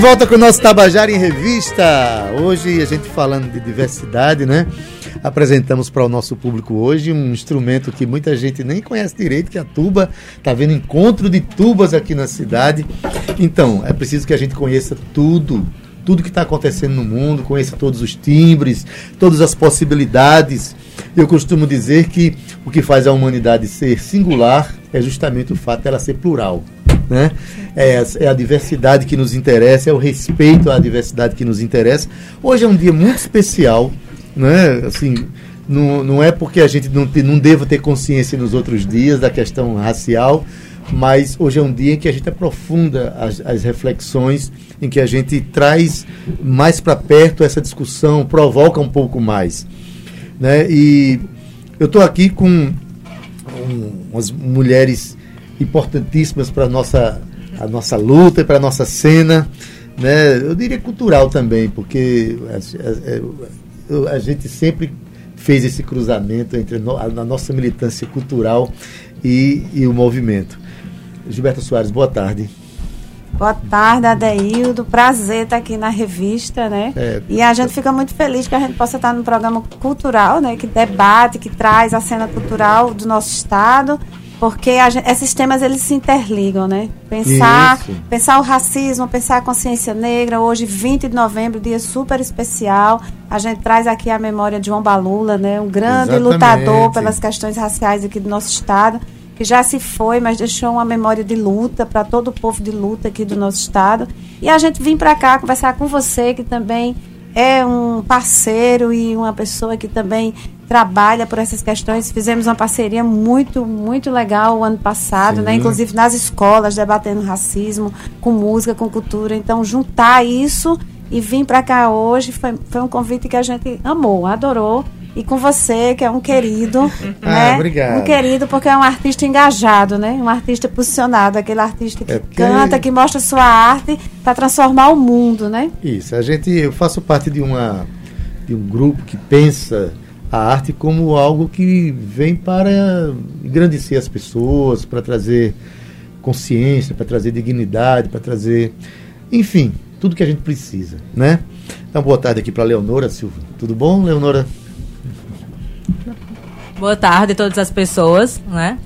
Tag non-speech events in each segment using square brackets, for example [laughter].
volta com o nosso Tabajara em Revista. Hoje a gente falando de diversidade, né? Apresentamos para o nosso público hoje um instrumento que muita gente nem conhece direito, que é a tuba. Tá vendo encontro de tubas aqui na cidade. Então, é preciso que a gente conheça tudo, tudo que está acontecendo no mundo, conheça todos os timbres, todas as possibilidades. Eu costumo dizer que o que faz a humanidade ser singular é justamente o fato dela ser plural. Né? É, é, a diversidade que nos interessa, é o respeito à diversidade que nos interessa. Hoje é um dia muito especial, né? Assim, não, não é porque a gente não, não deva ter consciência nos outros dias da questão racial, mas hoje é um dia em que a gente aprofunda as, as reflexões, em que a gente traz mais para perto essa discussão, provoca um pouco mais. Né? E eu estou aqui com um, umas mulheres importantíssimas para a nossa, a nossa luta e para a nossa cena. Né? Eu diria cultural também, porque a, a, a gente sempre fez esse cruzamento entre a, a, nossa militância cultural e, e o movimento. Gilberto Soares, boa tarde. Boa tarde, Adeildo. Prazer estar aqui na revista, né? É, e a gente fica muito feliz que a gente possa estar num programa cultural, né? Que debate, que traz a cena cultural do nosso estado porque gente, esses temas eles se interligam, né? Pensar, pensar o racismo, pensar a consciência negra. Hoje, 20 de novembro, dia super especial. A gente traz aqui a memória de João Balula, né? Um grande Exatamente. lutador pelas questões raciais aqui do nosso estado, que já se foi, mas deixou uma memória de luta para todo o povo de luta aqui do nosso estado. E a gente vem para cá conversar com você, que também é um parceiro e uma pessoa que também trabalha por essas questões. Fizemos uma parceria muito, muito legal o ano passado, né? inclusive nas escolas, debatendo racismo, com música, com cultura. Então, juntar isso e vir para cá hoje foi, foi um convite que a gente amou, adorou e com você, que é um querido. [laughs] ah, né? obrigado. Um querido porque é um artista engajado, né? Um artista posicionado, aquele artista que é porque... canta, que mostra sua arte para transformar o mundo, né? Isso, a gente, eu faço parte de uma de um grupo que pensa a arte como algo que vem para engrandecer as pessoas, para trazer consciência, para trazer dignidade, para trazer, enfim, tudo que a gente precisa, né? Então, boa tarde aqui para Leonora Silva. Tudo bom, Leonora? Boa tarde a todas as pessoas, né?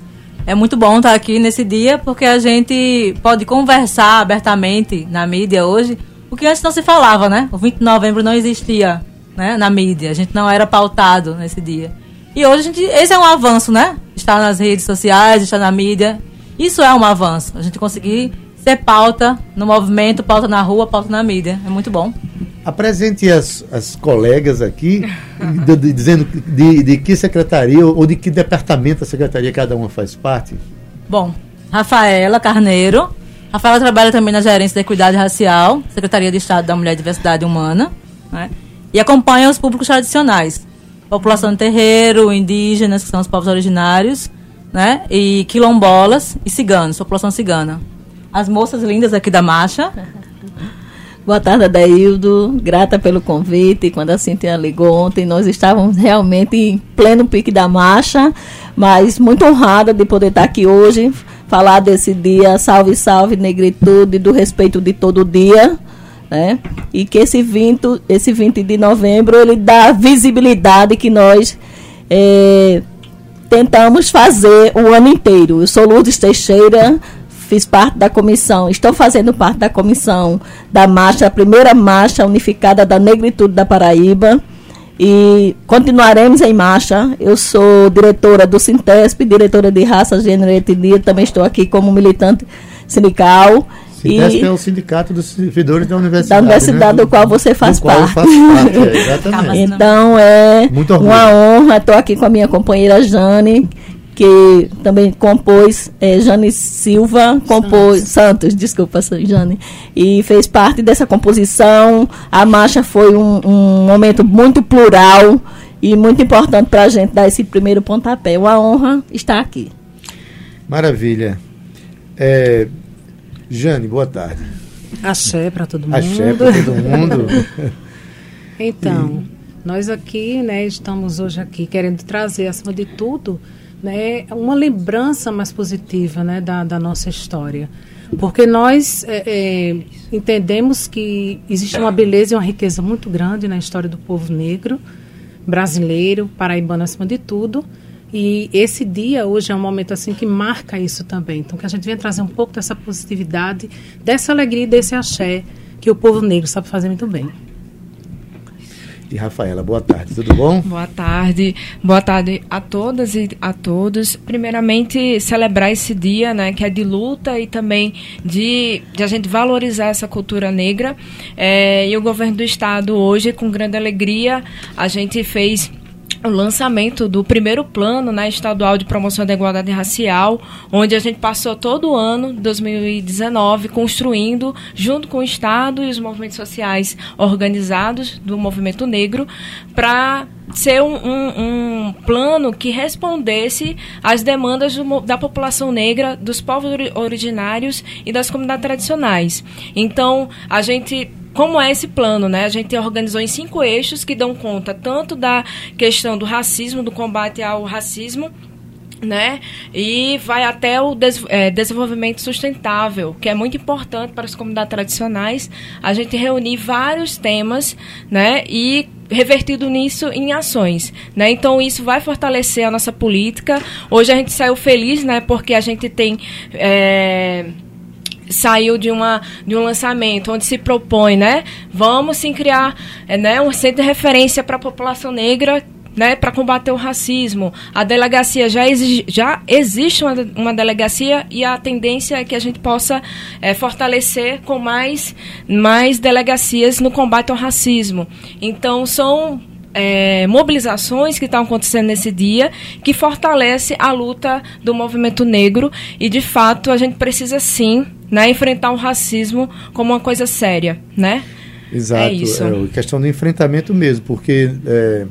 É muito bom estar aqui nesse dia porque a gente pode conversar abertamente na mídia hoje, o que antes não se falava, né? O 20 de novembro não existia, né, na mídia, a gente não era pautado nesse dia. E hoje a gente, esse é um avanço, né? Estar nas redes sociais, estar na mídia. Isso é um avanço. A gente conseguir ser pauta no movimento, pauta na rua, pauta na mídia. É muito bom. Apresente as, as colegas aqui, de, de, dizendo de, de que secretaria ou de que departamento a secretaria cada uma faz parte. Bom, Rafaela Carneiro. Rafaela trabalha também na gerência da Equidade Racial, Secretaria de Estado da Mulher e Diversidade Humana, né? E acompanha os públicos tradicionais. População de terreiro, indígenas, que são os povos originários, né? e quilombolas e ciganos, população cigana. As moças lindas aqui da marcha [laughs] Boa tarde, Adaildo. Grata pelo convite. Quando a Cintia ligou ontem, nós estávamos realmente em pleno pique da marcha, mas muito honrada de poder estar aqui hoje, falar desse dia, salve, salve, negritude, do respeito de todo dia. Né? E que esse 20, esse 20 de novembro ele dá visibilidade que nós é, tentamos fazer o ano inteiro. Eu sou Lourdes Teixeira, fiz parte da comissão, estou fazendo parte da comissão da marcha, a primeira marcha unificada da negritude da Paraíba. E continuaremos em marcha. Eu sou diretora do Sintesp, diretora de raça, gênero e etnia. Também estou aqui como militante sindical. E é o sindicato dos servidores da universidade. Da universidade né? do qual você faz do parte. Qual parte é, [laughs] exatamente. então é uma honra. Estou aqui com a minha companheira Jane, que também compôs, é, Jane Silva compôs, Santos. Santos, desculpa, Jane, e fez parte dessa composição. A marcha foi um, um momento muito plural e muito importante para a gente dar esse primeiro pontapé. Uma honra estar aqui. Maravilha. É, Jane, boa tarde. Axé para todo mundo. Axé para todo mundo. então, e... nós aqui, né, estamos hoje aqui querendo trazer, acima de tudo, né, uma lembrança mais positiva né, da, da nossa história. Porque nós é, é, entendemos que existe uma beleza e uma riqueza muito grande na história do povo negro, brasileiro, paraibano acima de tudo. E esse dia hoje é um momento assim que marca isso também. Então que a gente venha trazer um pouco dessa positividade, dessa alegria e desse axé que o povo negro sabe fazer muito bem e Rafaela. Boa tarde, tudo bom? Boa tarde, boa tarde a todas e a todos. Primeiramente, celebrar esse dia, né, que é de luta e também de, de a gente valorizar essa cultura negra. É, e o governo do estado hoje, com grande alegria, a gente fez o lançamento do primeiro plano né, estadual de promoção da igualdade racial, onde a gente passou todo o ano 2019 construindo, junto com o Estado e os movimentos sociais organizados do movimento negro, para ser um, um, um, plano que respondesse às demandas do, da população negra, dos povos originários e das comunidades tradicionais. Então, a gente como é esse plano, né? A gente organizou em cinco eixos que dão conta tanto da questão do racismo, do combate ao racismo, né? E vai até o des é, desenvolvimento sustentável, que é muito importante para as comunidades tradicionais. A gente reunir vários temas, né? E revertido nisso em ações, né? Então isso vai fortalecer a nossa política. Hoje a gente saiu feliz, né? Porque a gente tem é, saiu de, uma, de um lançamento onde se propõe, né? Vamos sim criar é, né, um centro de referência para a população negra né, para combater o racismo. A delegacia já, exige, já existe uma, uma delegacia e a tendência é que a gente possa é, fortalecer com mais, mais delegacias no combate ao racismo. Então, são é, mobilizações que estão acontecendo nesse dia que fortalece a luta do movimento negro e, de fato, a gente precisa sim né, enfrentar o racismo como uma coisa séria, né? Exato. É isso. É, questão do enfrentamento mesmo, porque é,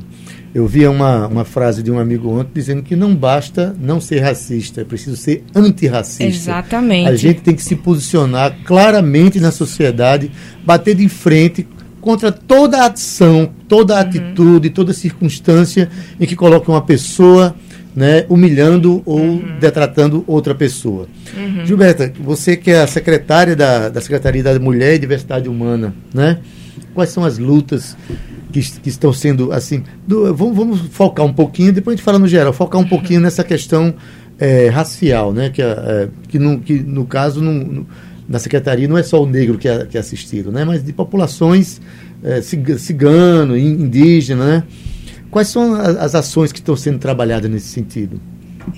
eu via uma, uma frase de um amigo ontem dizendo que não basta não ser racista, é preciso ser antirracista. Exatamente. A gente tem que se posicionar claramente na sociedade, bater de frente contra toda a ação, toda uhum. atitude, toda circunstância em que coloca uma pessoa né, humilhando ou uhum. detratando outra pessoa. Uhum. Gilberta, você que é a secretária da, da Secretaria da Mulher e Diversidade Humana, né? Quais são as lutas que, que estão sendo assim? Do, vamos, vamos, focar um pouquinho, depois a gente fala no geral, focar um pouquinho [laughs] nessa questão é, racial, né? Que, é, que, no, que no caso no, na secretaria não é só o negro que é, que é assistido, né? Mas de populações é, cigano, indígena, né? Quais são as ações que estão sendo trabalhadas nesse sentido?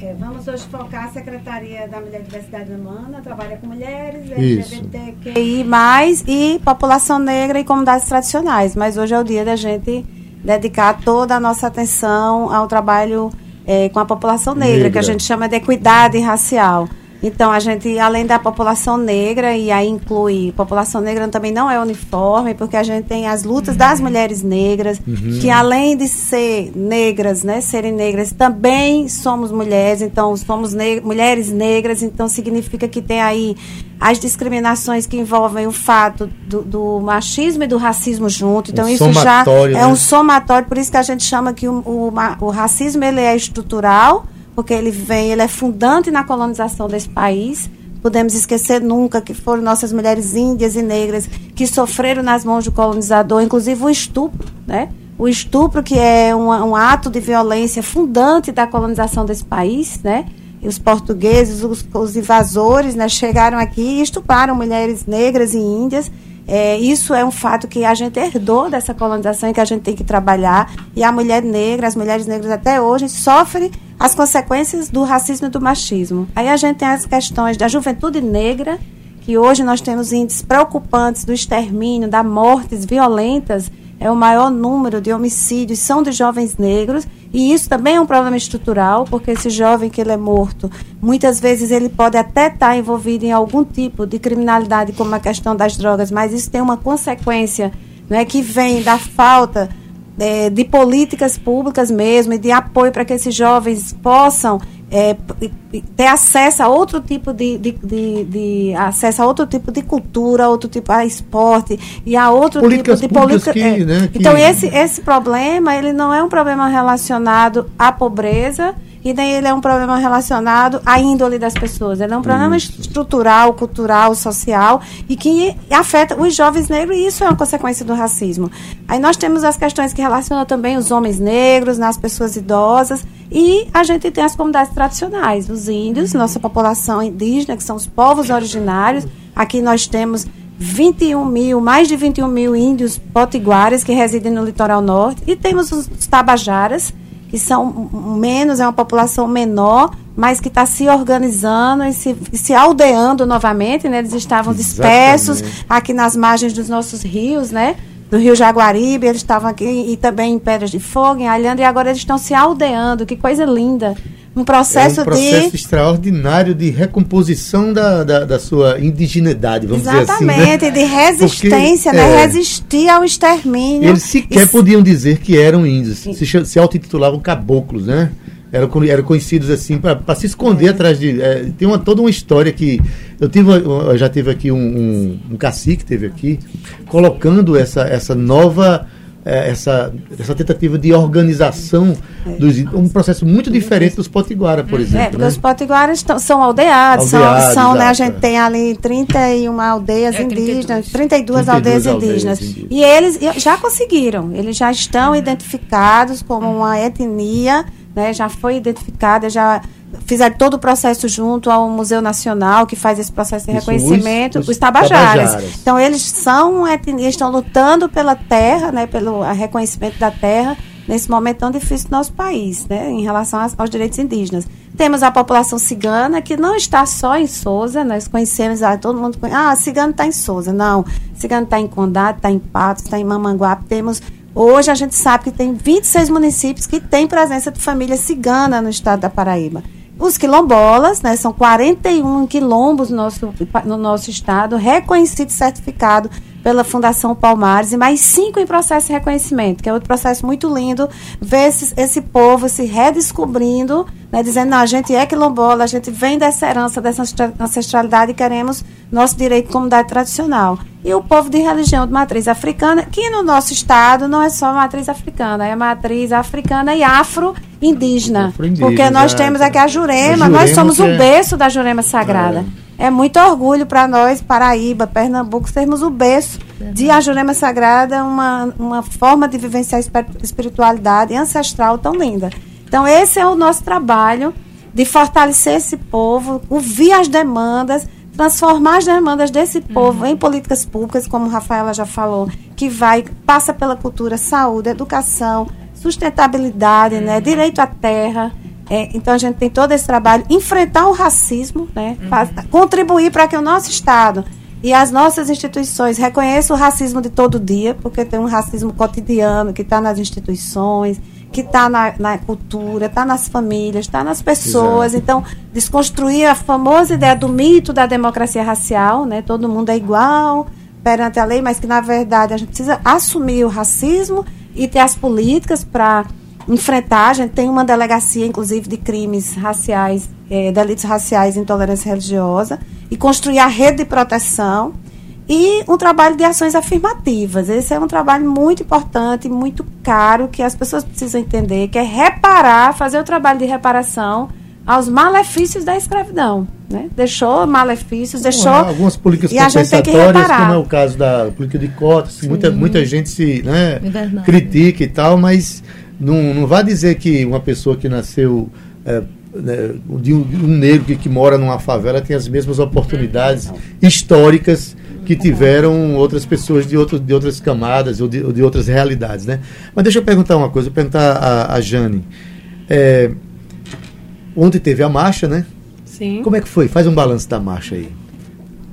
É, vamos hoje focar a Secretaria da Mulher e Diversidade Humana, trabalha com mulheres, LGBTQI+, e população negra e comunidades tradicionais. Mas hoje é o dia da gente dedicar toda a nossa atenção ao trabalho é, com a população negra, negra, que a gente chama de equidade racial. Então, a gente, além da população negra, e aí inclui, população negra também não é uniforme, porque a gente tem as lutas uhum. das mulheres negras, uhum. que além de ser negras, né, serem negras, também somos mulheres, então somos ne mulheres negras, então significa que tem aí as discriminações que envolvem o fato do, do machismo e do racismo junto. Então, um isso já é né? um somatório, por isso que a gente chama que o, o, o racismo ele é estrutural porque ele vem, ele é fundante na colonização desse país. Podemos esquecer nunca que foram nossas mulheres índias e negras que sofreram nas mãos do colonizador, inclusive o estupro, né? O estupro que é um, um ato de violência fundante da colonização desse país, né? E os portugueses, os, os invasores, né, chegaram aqui e estupraram mulheres negras e índias é, isso é um fato que a gente herdou dessa colonização e que a gente tem que trabalhar. E a mulher negra, as mulheres negras até hoje, sofrem as consequências do racismo e do machismo. Aí a gente tem as questões da juventude negra, que hoje nós temos índices preocupantes do extermínio, da mortes violentas é o maior número de homicídios são de jovens negros e isso também é um problema estrutural porque esse jovem que ele é morto muitas vezes ele pode até estar envolvido em algum tipo de criminalidade como a questão das drogas mas isso tem uma consequência né, que vem da falta de políticas públicas mesmo e de apoio para que esses jovens possam é, ter acesso a outro tipo de, de, de, de, acesso a outro tipo de cultura, outro tipo a esporte e a outro Políticas tipo de política. Que, é. né, que... Então esse esse problema ele não é um problema relacionado à pobreza e nem ele é um problema relacionado à índole das pessoas. Ele é um problema isso. estrutural, cultural, social e que afeta os jovens negros e isso é uma consequência do racismo. Aí nós temos as questões que relacionam também os homens negros, nas pessoas idosas e a gente tem as comunidades tradicionais, os índios, nossa população indígena, que são os povos originários. Aqui nós temos 21 mil, mais de 21 mil índios potiguares que residem no litoral norte. E temos os tabajaras, que são menos, é uma população menor, mas que está se organizando e se, se aldeando novamente, né? Eles estavam dispersos Exatamente. aqui nas margens dos nossos rios, né? Do Rio Jaguaribe, eles estavam aqui e também em Pedras de Fogo, em Alhando, e agora eles estão se aldeando, que coisa linda um processo, é um processo de... extraordinário de recomposição da, da, da sua indigeneidade, vamos Exatamente, dizer assim. Né? de resistência, Porque, né? É, resistir ao extermínio. Eles sequer e... podiam dizer que eram índios, se, se auto-intitulavam caboclos, né? Eram, eram conhecidos assim para se esconder é. atrás de. É, tem uma, toda uma história que. Eu, tive, eu já tive aqui um, um, um cacique, teve aqui, colocando essa, essa nova é, essa, essa tentativa de organização é. dos um processo muito diferente dos potiguara, por é, exemplo. É, porque né? os potiguaras são aldeados, aldeados são, são né, a gente tem ali 31 aldeias é, indígenas, 32, 32 aldeias, indígenas. indígenas. E eles já conseguiram, eles já estão identificados como uma etnia, né, já foi identificada, já fizeram todo o processo junto ao Museu Nacional, que faz esse processo de Isso, reconhecimento, os, os, os tabajaras. tabajaras. Então, eles são estão lutando pela terra, né, pelo reconhecimento da terra, nesse momento tão difícil do nosso país, né, em relação aos, aos direitos indígenas. Temos a população cigana, que não está só em Souza, nós conhecemos, ah, todo mundo conhece, ah, cigano está em Souza. Não, cigano está em Condado, está em Patos, está em Mamanguape, temos Hoje a gente sabe que tem 26 municípios que têm presença de família cigana no estado da Paraíba. Os quilombolas, né, são 41 quilombos no nosso, no nosso estado, reconhecido e certificado pela Fundação Palmares, e mais cinco em processo de reconhecimento, que é outro processo muito lindo, ver esse, esse povo se redescobrindo, né, dizendo, não, a gente é quilombola, a gente vem dessa herança, dessa ancestralidade e queremos nosso direito de comunidade tradicional. E o povo de religião de matriz africana, que no nosso estado não é só matriz africana, é matriz africana e afro-indígena. Afro porque nós temos aqui a Jurema, a Jurema nós somos o é- berço da Jurema Sagrada. É, é muito orgulho para nós, Paraíba, Pernambuco, sermos o berço de a Jurema Sagrada, uma, uma forma de vivenciar espiritualidade ancestral tão linda. Então, esse é o nosso trabalho de fortalecer esse povo, ouvir as demandas transformar as demandas desse povo uhum. em políticas públicas, como a Rafaela já falou, que vai passa pela cultura, saúde, educação, sustentabilidade, né, uhum. né, direito à terra. É, então a gente tem todo esse trabalho, enfrentar o racismo, né, uhum. contribuir para que o nosso estado e as nossas instituições reconheçam o racismo de todo dia, porque tem um racismo cotidiano que está nas instituições que está na, na, cultura, está nas famílias, está nas pessoas. Exato. Então, desconstruir a famosa ideia do mito da democracia racial, né? Todo mundo é igual perante a lei, mas que na verdade a gente precisa assumir o racismo e ter as políticas para enfrentar. A gente tem uma delegacia, inclusive, de crimes raciais, eh, delitos raciais e intolerância religiosa, e construir a rede de proteção e um trabalho de ações afirmativas. Esse é um trabalho muito importante, muito caro, que as pessoas precisam entender, que é reparar, fazer o trabalho de reparação aos malefícios da escravidão. Né? Deixou malefícios, deixou. Algumas políticas compensatórias, como é o caso da política de cotas, muita, muita gente se né, critica e tal, mas não, não vá dizer que uma pessoa que nasceu. É, né, de, um, de um negro que, que mora numa favela tem as mesmas oportunidades históricas que tiveram outras pessoas de, outro, de outras camadas ou de, ou de outras realidades, né? Mas deixa eu perguntar uma coisa, eu perguntar a, a Jane. É, ontem teve a marcha, né? Sim. Como é que foi? Faz um balanço da marcha aí.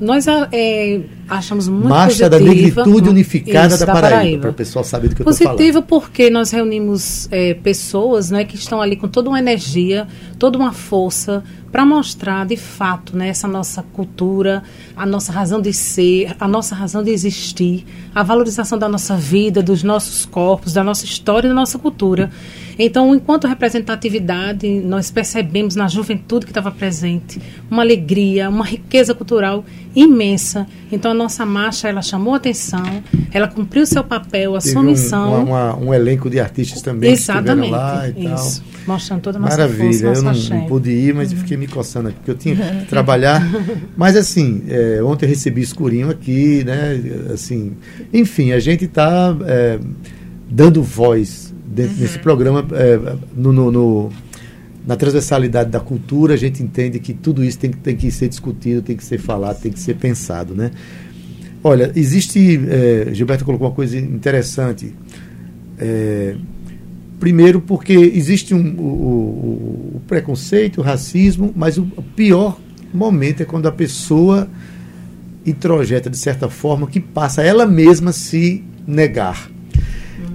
Nós é, achamos muito Marcha da Negritude Unificada isso, da, Paraíba, Paraíba. para o pessoal saber do que eu estou falando. Positiva porque nós reunimos é, pessoas né, que estão ali com toda uma energia, toda uma força para mostrar de fato né, essa nossa cultura, a nossa razão de ser, a nossa razão de existir, a valorização da nossa vida, dos nossos corpos, da nossa história e da nossa cultura. Então, enquanto representatividade, nós percebemos na juventude que estava presente uma alegria, uma riqueza cultural imensa. Então, a nossa marcha ela chamou atenção, ela cumpriu seu papel, a Teve sua um, missão. uma- um elenco de artistas também Exatamente. que lá e isso. tal. Mostrando toda a nossa Maravilha, força, eu não, não pude ir, mas fiquei me coçando aqui, porque eu tinha que [laughs] trabalhar. Mas assim, é, ontem eu recebi escurinho aqui, né? Assim, enfim, a gente está dando voz dentro desse programa é, no, no- no- na transversalidade da cultura, a gente entende que tudo isso tem, que- tem que ser discutido, tem que ser falado, tem que ser pensado, né? Olha, existe, é, Gilberto colocou uma coisa interessante. É, Primeiro, porque existe um, o, o- preconceito, o racismo, mas o pior momento é quando a pessoa introjeta, de certa forma, que passa ela mesma se negar.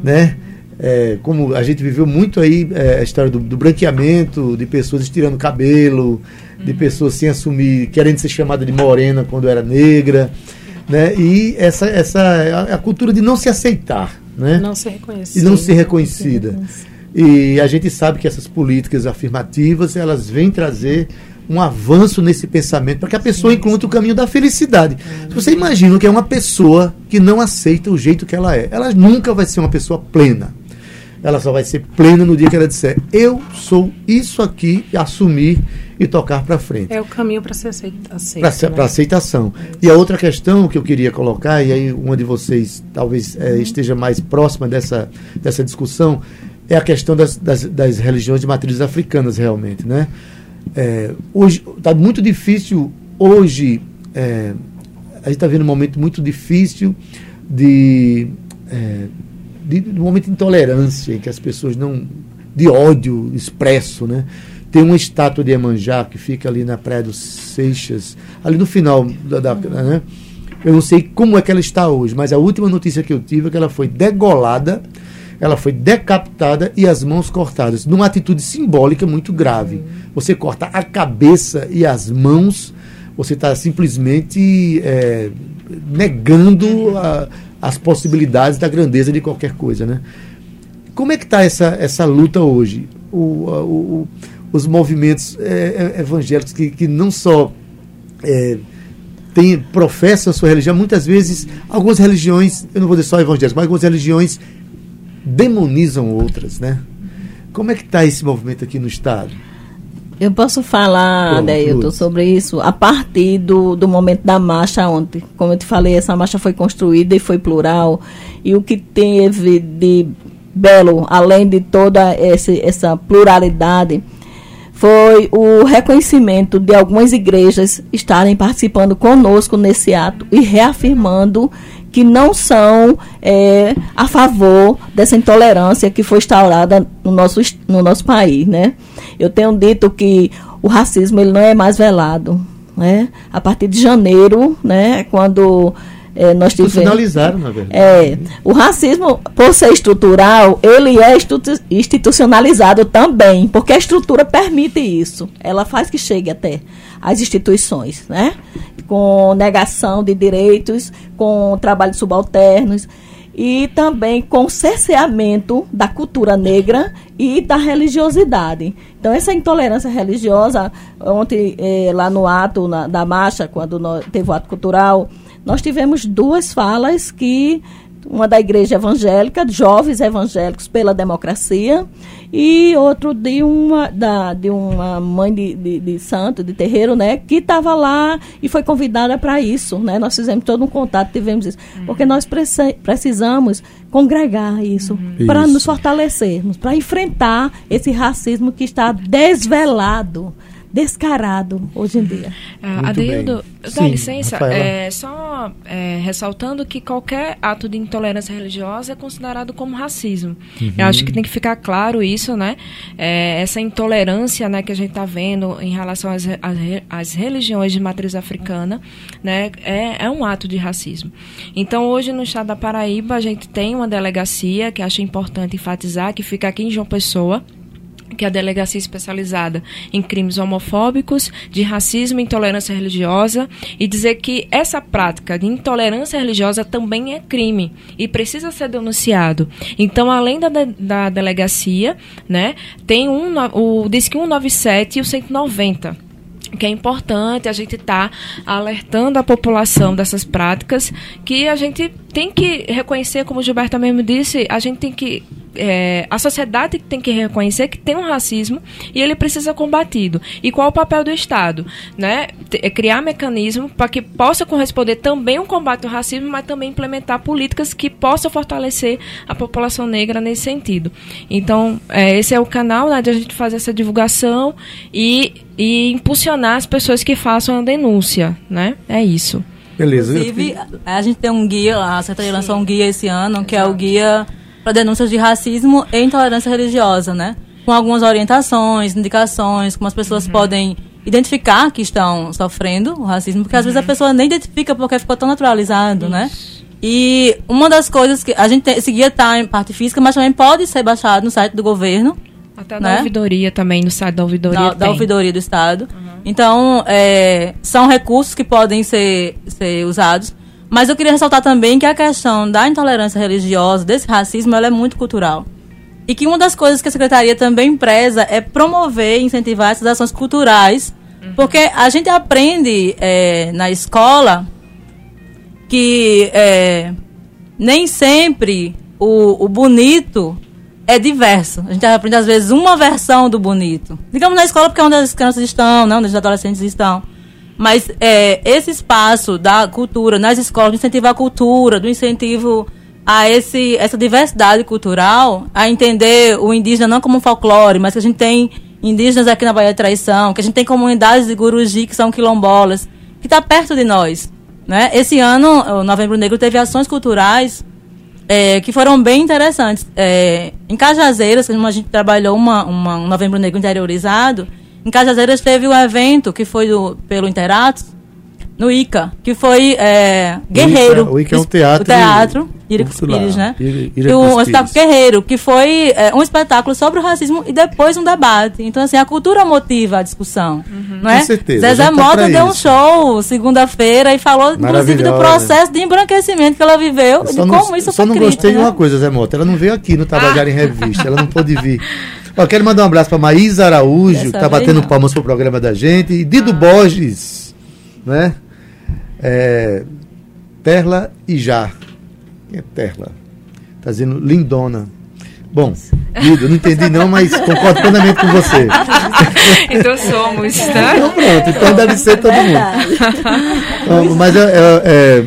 Né? É, como a gente viveu muito aí é, a história do, do branqueamento, de pessoas estirando cabelo, de pessoas sem assumir, querendo ser chamada de morena quando era negra. Né? E essa, essa é a, a cultura de não se aceitar. Né? Não ser reconhecida. e não ser reconhecida. E a gente sabe que essas políticas afirmativas elas vêm trazer um avanço nesse pensamento para que a pessoa encontre o caminho da felicidade. Se você imagina que é uma pessoa que não aceita o jeito que ela é, ela nunca vai ser uma pessoa plena. Ela só vai ser plena no dia que ela disser: Eu sou isso aqui, e assumir e tocar para frente É o caminho para ser aceita. aceito, para né? aceitação. E a outra questão que eu queria colocar, e aí uma de vocês talvez eh, esteja mais próxima dessa, dessa discussão, é a questão das, das, das religiões de matrizes africanas, realmente. Né? É, hoje está muito difícil, hoje, é, a gente está vendo um momento muito difícil de, é, de, de um momento de intolerância, em que as pessoas não. de ódio expresso, né? Tem uma estátua de Emanjá que fica ali na Praia dos Seixas, ali no final da. da- né? Eu não sei como é que ela está hoje, mas a última notícia que eu tive é que ela foi degolada, ela foi decapitada e as mãos cortadas, numa atitude simbólica muito grave. Você corta a cabeça e as mãos, você está simplesmente é, negando a- as possibilidades da grandeza de qualquer coisa, né? Como é que está essa, essa luta hoje? O, o- os movimentos é, é, evangélicos que, que não só é, tem, professam a sua religião, muitas vezes, algumas religiões, eu não vou dizer só evangélicas, mas algumas religiões demonizam outras, né? Como é que está esse movimento aqui no Estado? Eu posso falar, Pronto, Adeilton, sobre isso a partir do, do momento da marcha ontem. Como eu te falei, essa marcha foi construída e foi plural. E o que teve de belo, além de toda esse, essa pluralidade, foi o reconhecimento de algumas igrejas estarem participando conosco nesse ato e reafirmando que não são eh, a favor dessa intolerância que foi instaurada no nosso, no nosso país, né? Eu tenho dito que o racismo ele não é mais velado, né? A partir de janeiro, né? Quando eh, nós tivemos Institucionalizaram, na verdade. é, o racismo, por ser estrutural, ele é institu- institucionalizado também, porque a estrutura permite isso. Ela faz que chegue até as instituições, né? Com negação de direitos, com trabalhos subalternos e também com cerceamento da cultura negra e da religiosidade. Então, essa intolerância religiosa, ontem, eh, lá no ato na- da marcha, quando nós, teve o ato cultural, nós tivemos duas falas que uma da igreja evangélica, jovens evangélicos pela democracia, e outro de uma, da, de uma mãe de, de, de santo, de terreiro, né, que estava lá e foi convidada para isso, né, nós fizemos todo um contato, tivemos isso, porque nós precisamos congregar isso, para Isso. nos fortalecermos, para enfrentar esse racismo que está desvelado, descarado hoje em dia. Muito Adeildo, dá Sim, licença, é, só é, ressaltando que qualquer ato de intolerância religiosa é considerado como racismo. Eu acho que tem que ficar claro isso, né? É, essa intolerância né, que a gente está vendo em relação às, às, às religiões de matriz africana né, é, é um ato de racismo. Então, hoje no estado da Paraíba, a gente tem uma delegacia que acho importante enfatizar, que fica aqui em João Pessoa, que é a delegacia especializada em crimes homofóbicos, de racismo e intolerância religiosa, e dizer que essa prática de intolerância religiosa também é crime e precisa ser denunciado. Então, além da, da delegacia, né, tem um, o DISC 197 e o 190. que é importante a gente estar tá alertando a população dessas práticas, que a gente tem que reconhecer, como o Gilberto mesmo disse, a gente tem que é, a sociedade tem que reconhecer que tem um racismo e ele precisa ser combatido. E qual o papel do Estado? Né? É criar mecanismos para que possa corresponder também um combate ao racismo, mas também implementar políticas que possam fortalecer a população negra nesse sentido. Então, é, esse é o canal né, de a gente fazer essa divulgação e, e impulsionar as pessoas que façam a denúncia. Né? É isso. Beleza. Inclusive, a gente tem um guia, a Secretaria lançou um guia esse ano, que é o guia para denúncias de racismo e intolerância religiosa, né? Com algumas orientações, indicações, como as pessoas uhum. podem identificar que estão sofrendo o racismo, porque às vezes a uhum. pessoa nem identifica porque ficou tão naturalizado, Isso. né? E uma das coisas que a gente tem, esse guia está em parte física, mas também pode ser baixado no site do governo. Até né? da ouvidoria também, no site da ouvidoria. Da, da ouvidoria do Estado. Uhum. Então, é, são recursos que podem ser, ser usados. Mas eu queria ressaltar também que a questão da intolerância religiosa, desse racismo, ela é muito cultural. E que uma das coisas que a secretaria também preza é promover e incentivar essas ações culturais, uhum. porque a gente aprende é, na escola que é, nem sempre o, o bonito é diverso. A gente aprende, às vezes, uma versão do bonito. Digamos na escola, porque é onde as crianças estão, não onde os adolescentes estão. Mas é, esse espaço da cultura nas escolas, do incentivo à cultura, do incentivo a esse, essa diversidade cultural, a entender o indígena não como folclore, mas que a gente tem indígenas aqui na Bahia de Traição, que a gente tem comunidades de Guruji que são quilombolas, que está perto de nós. Né? Esse ano, o Novembro Negro teve ações culturais é, que foram bem interessantes. É, em Cajazeiras, a gente trabalhou uma, uma, um Novembro Negro interiorizado, em Cajazeiras teve um evento que foi do, pelo Interatos, no ICA, que foi é, Guerreiro. O ICA, o ICA é um teatro. O teatro, Irico Pires, né? e um espetáculo Guerreiro, que foi é, um espetáculo sobre o racismo e depois um debate. Então, assim, a cultura motiva a discussão. Uhum. Não é? Com certeza. Zezé tá Mota deu um show segunda-feira e falou, inclusive, do processo de embranquecimento que ela viveu e de como não, isso foi Só não crítico, gostei né? de uma coisa, Zé Mota. Ela não veio aqui no Tabajara em [laughs] Revista, ela não pôde vir. Ó, quero mandar um abraço para Maísa Araújo, que está batendo não. palmas pro programa da gente, e Dido ah. Borges, né? É, Perla e Já. Quem é Perla? Está dizendo lindona. Bom, Dido, não entendi não, mas concordo plenamente com você. [laughs] então somos, tá? Então pronto, então deve ser todo mundo. [laughs] mas é, é, é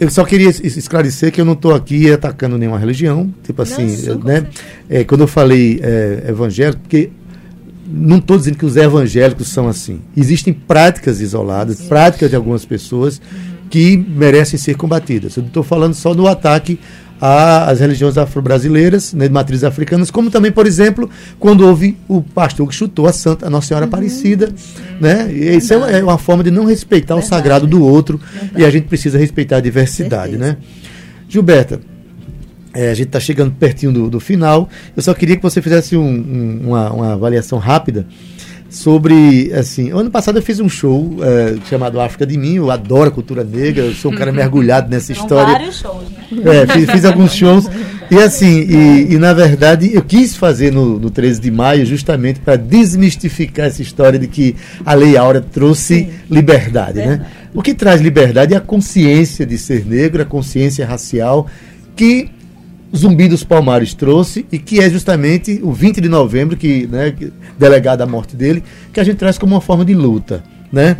eu só queria esclarecer que eu não estou aqui atacando nenhuma religião, tipo assim, não, né? É, quando eu falei é, evangélico, porque não estou dizendo que os evangélicos são assim. Existem práticas isoladas, Sim. práticas de algumas pessoas uhum. que merecem ser combatidas. Eu não estou falando só no ataque às religiões afro-brasileiras, né, de matrizes africanas, como também, por exemplo, quando houve o pastor que chutou a Santa a Nossa Senhora uhum. Aparecida. Né? E isso é, é uma forma de não respeitar Verdade. o sagrado do outro Verdade. e a gente precisa respeitar a diversidade. Né? Gilberta, é, a gente está chegando pertinho do, do, final. Eu só queria que você fizesse um, um, uma, uma avaliação rápida sobre, assim, ano passado eu fiz um show é, chamado África de Mim, eu adoro a cultura negra, eu sou um cara mergulhado [laughs] nessa São história. vários shows, né? É, fiz, fiz, alguns shows, e assim, e, e, na verdade eu quis fazer no, no 13 de maio justamente para desmistificar essa história de que a Lei Áurea trouxe Sim. liberdade, né? né? O que traz liberdade é a consciência de ser negro, a consciência racial, que Zumbi dos Palmares trouxe e que é justamente o 20 de novembro, que, né, delegado a morte dele, que a gente traz como uma forma de luta, né?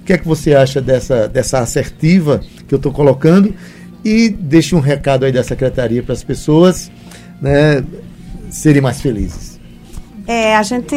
O que é que você acha dessa, dessa assertiva que eu estou colocando? E deixe um recado aí da secretaria para as pessoas né, serem mais felizes. É, a gente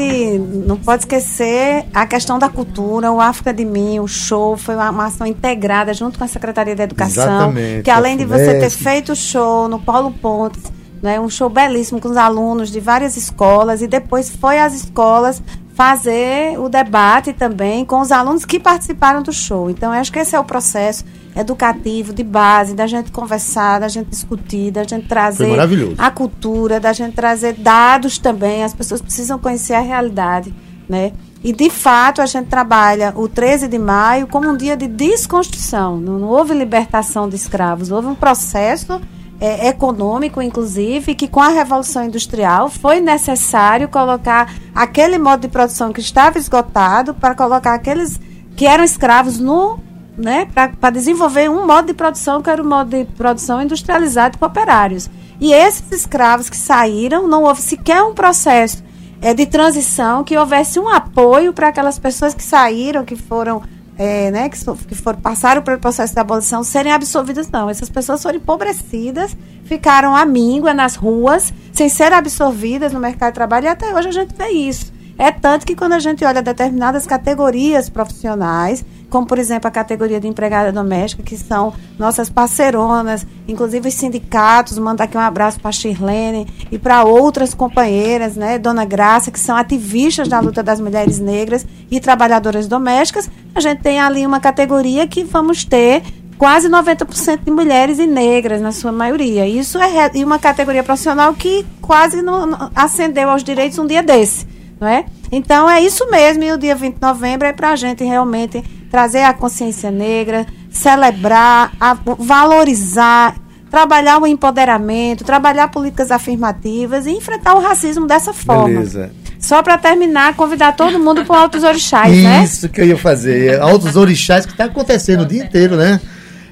não pode esquecer a questão da cultura, o África de Mim, o show, foi uma, uma ação integrada junto com a Secretaria da Educação. Exatamente, que além de você ter feito o show no Paulo Pontes, né, um show belíssimo com os alunos de várias escolas, e depois foi às escolas fazer o debate também com os alunos que participaram do show. Então, eu acho que esse é o processo educativo, de base, da gente conversar, da gente discutir, da gente trazer a cultura, da gente trazer dados também. As pessoas precisam conhecer a realidade, né? E, de fato, a gente trabalha o 13 de maio como um dia de desconstrução. Não, não houve libertação de escravos, houve um processo é, econômico, inclusive, que com a Revolução Industrial foi necessário colocar aquele modo de produção que estava esgotado para colocar aqueles que eram escravos no né, para desenvolver um modo de produção que era o modo de produção industrializado com operários. E esses escravos que saíram, não houve sequer um processo é, de transição que houvesse um apoio para aquelas pessoas que saíram, que foram é, né, que, que foram, passaram pelo processo de abolição serem absorvidas, não. Essas pessoas foram empobrecidas, ficaram à míngua nas ruas, sem ser absorvidas no mercado de trabalho, e até hoje a gente vê isso. É tanto que quando a gente olha determinadas categorias profissionais, como por exemplo a categoria de empregada doméstica, que são nossas parceironas, inclusive os sindicatos, manda aqui um abraço para a Shirlene e para outras companheiras, né, Dona Graça, que são ativistas da luta das mulheres negras e trabalhadoras domésticas, a gente tem ali uma categoria que vamos ter quase 90% de mulheres e negras, na sua maioria. Isso é e uma categoria profissional que quase não, não ascendeu aos direitos um dia desse não é? Então é isso mesmo, e o dia 20 de novembro é para a gente realmente trazer a consciência negra, celebrar, a, valorizar, trabalhar o empoderamento, trabalhar políticas afirmativas e enfrentar o racismo dessa forma. Beleza. Só para terminar, convidar todo mundo para o Altos Orixás, Isso né? Isso que eu ia fazer. Altos Orixás que está acontecendo o dia inteiro, né?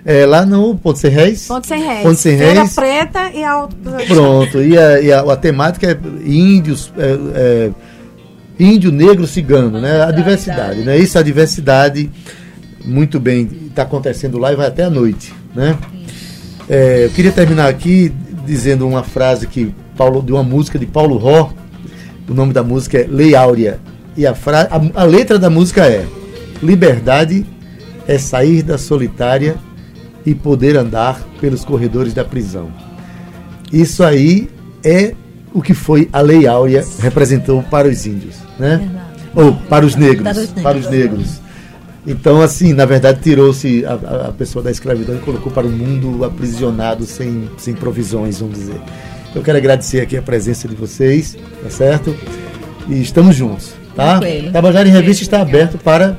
É, lá no Ponto Sem Reis. Ponto Sem Reis. Ponto Sem Reis. Feira Preta e Altos Pronto. E a, e a, a temática é índios, é, é, índio, negro, cigano, né? A diversidade, né? Isso, a diversidade, muito bem, está acontecendo lá e vai até a noite, né? É, eu queria terminar aqui dizendo uma frase que Paulo, de uma música de Paulo Ró, o nome da música é Lei Áurea, e a, fra, a, a letra da música é Liberdade é sair da solitária e poder andar pelos corredores da prisão. Isso aí é o que foi a Lei Áurea representou para os índios, né? Verdade. Ou para os negros, para os negros. Para os negros. Então, assim, na verdade, tirou-se a, a, pessoa da escravidão e colocou para o mundo aprisionado, sem, sem provisões, vamos dizer. Eu quero agradecer aqui a presença de vocês, tá certo? E estamos juntos, tá? Tabajara em Revista está aberto para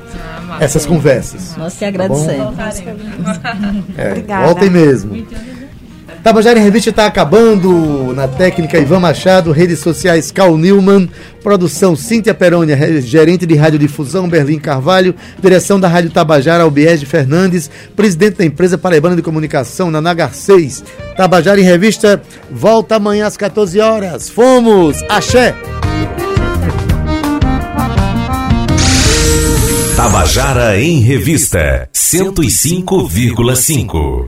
essas conversas. Nós te agradecemos. Tá é. Voltem mesmo. Tabajara em Revista está acabando. Na técnica Ivan Machado, redes sociais Cal Newman, produção Cíntia Perônia, gerente de radiodifusão Berlim Carvalho, direção da Rádio Tabajara Albiege Fernandes, presidente da empresa Paraibana de Comunicação, Nanagar 6. Tabajara em Revista volta amanhã às 14 horas. Fomos! Axé! Tabajara em Revista 105,5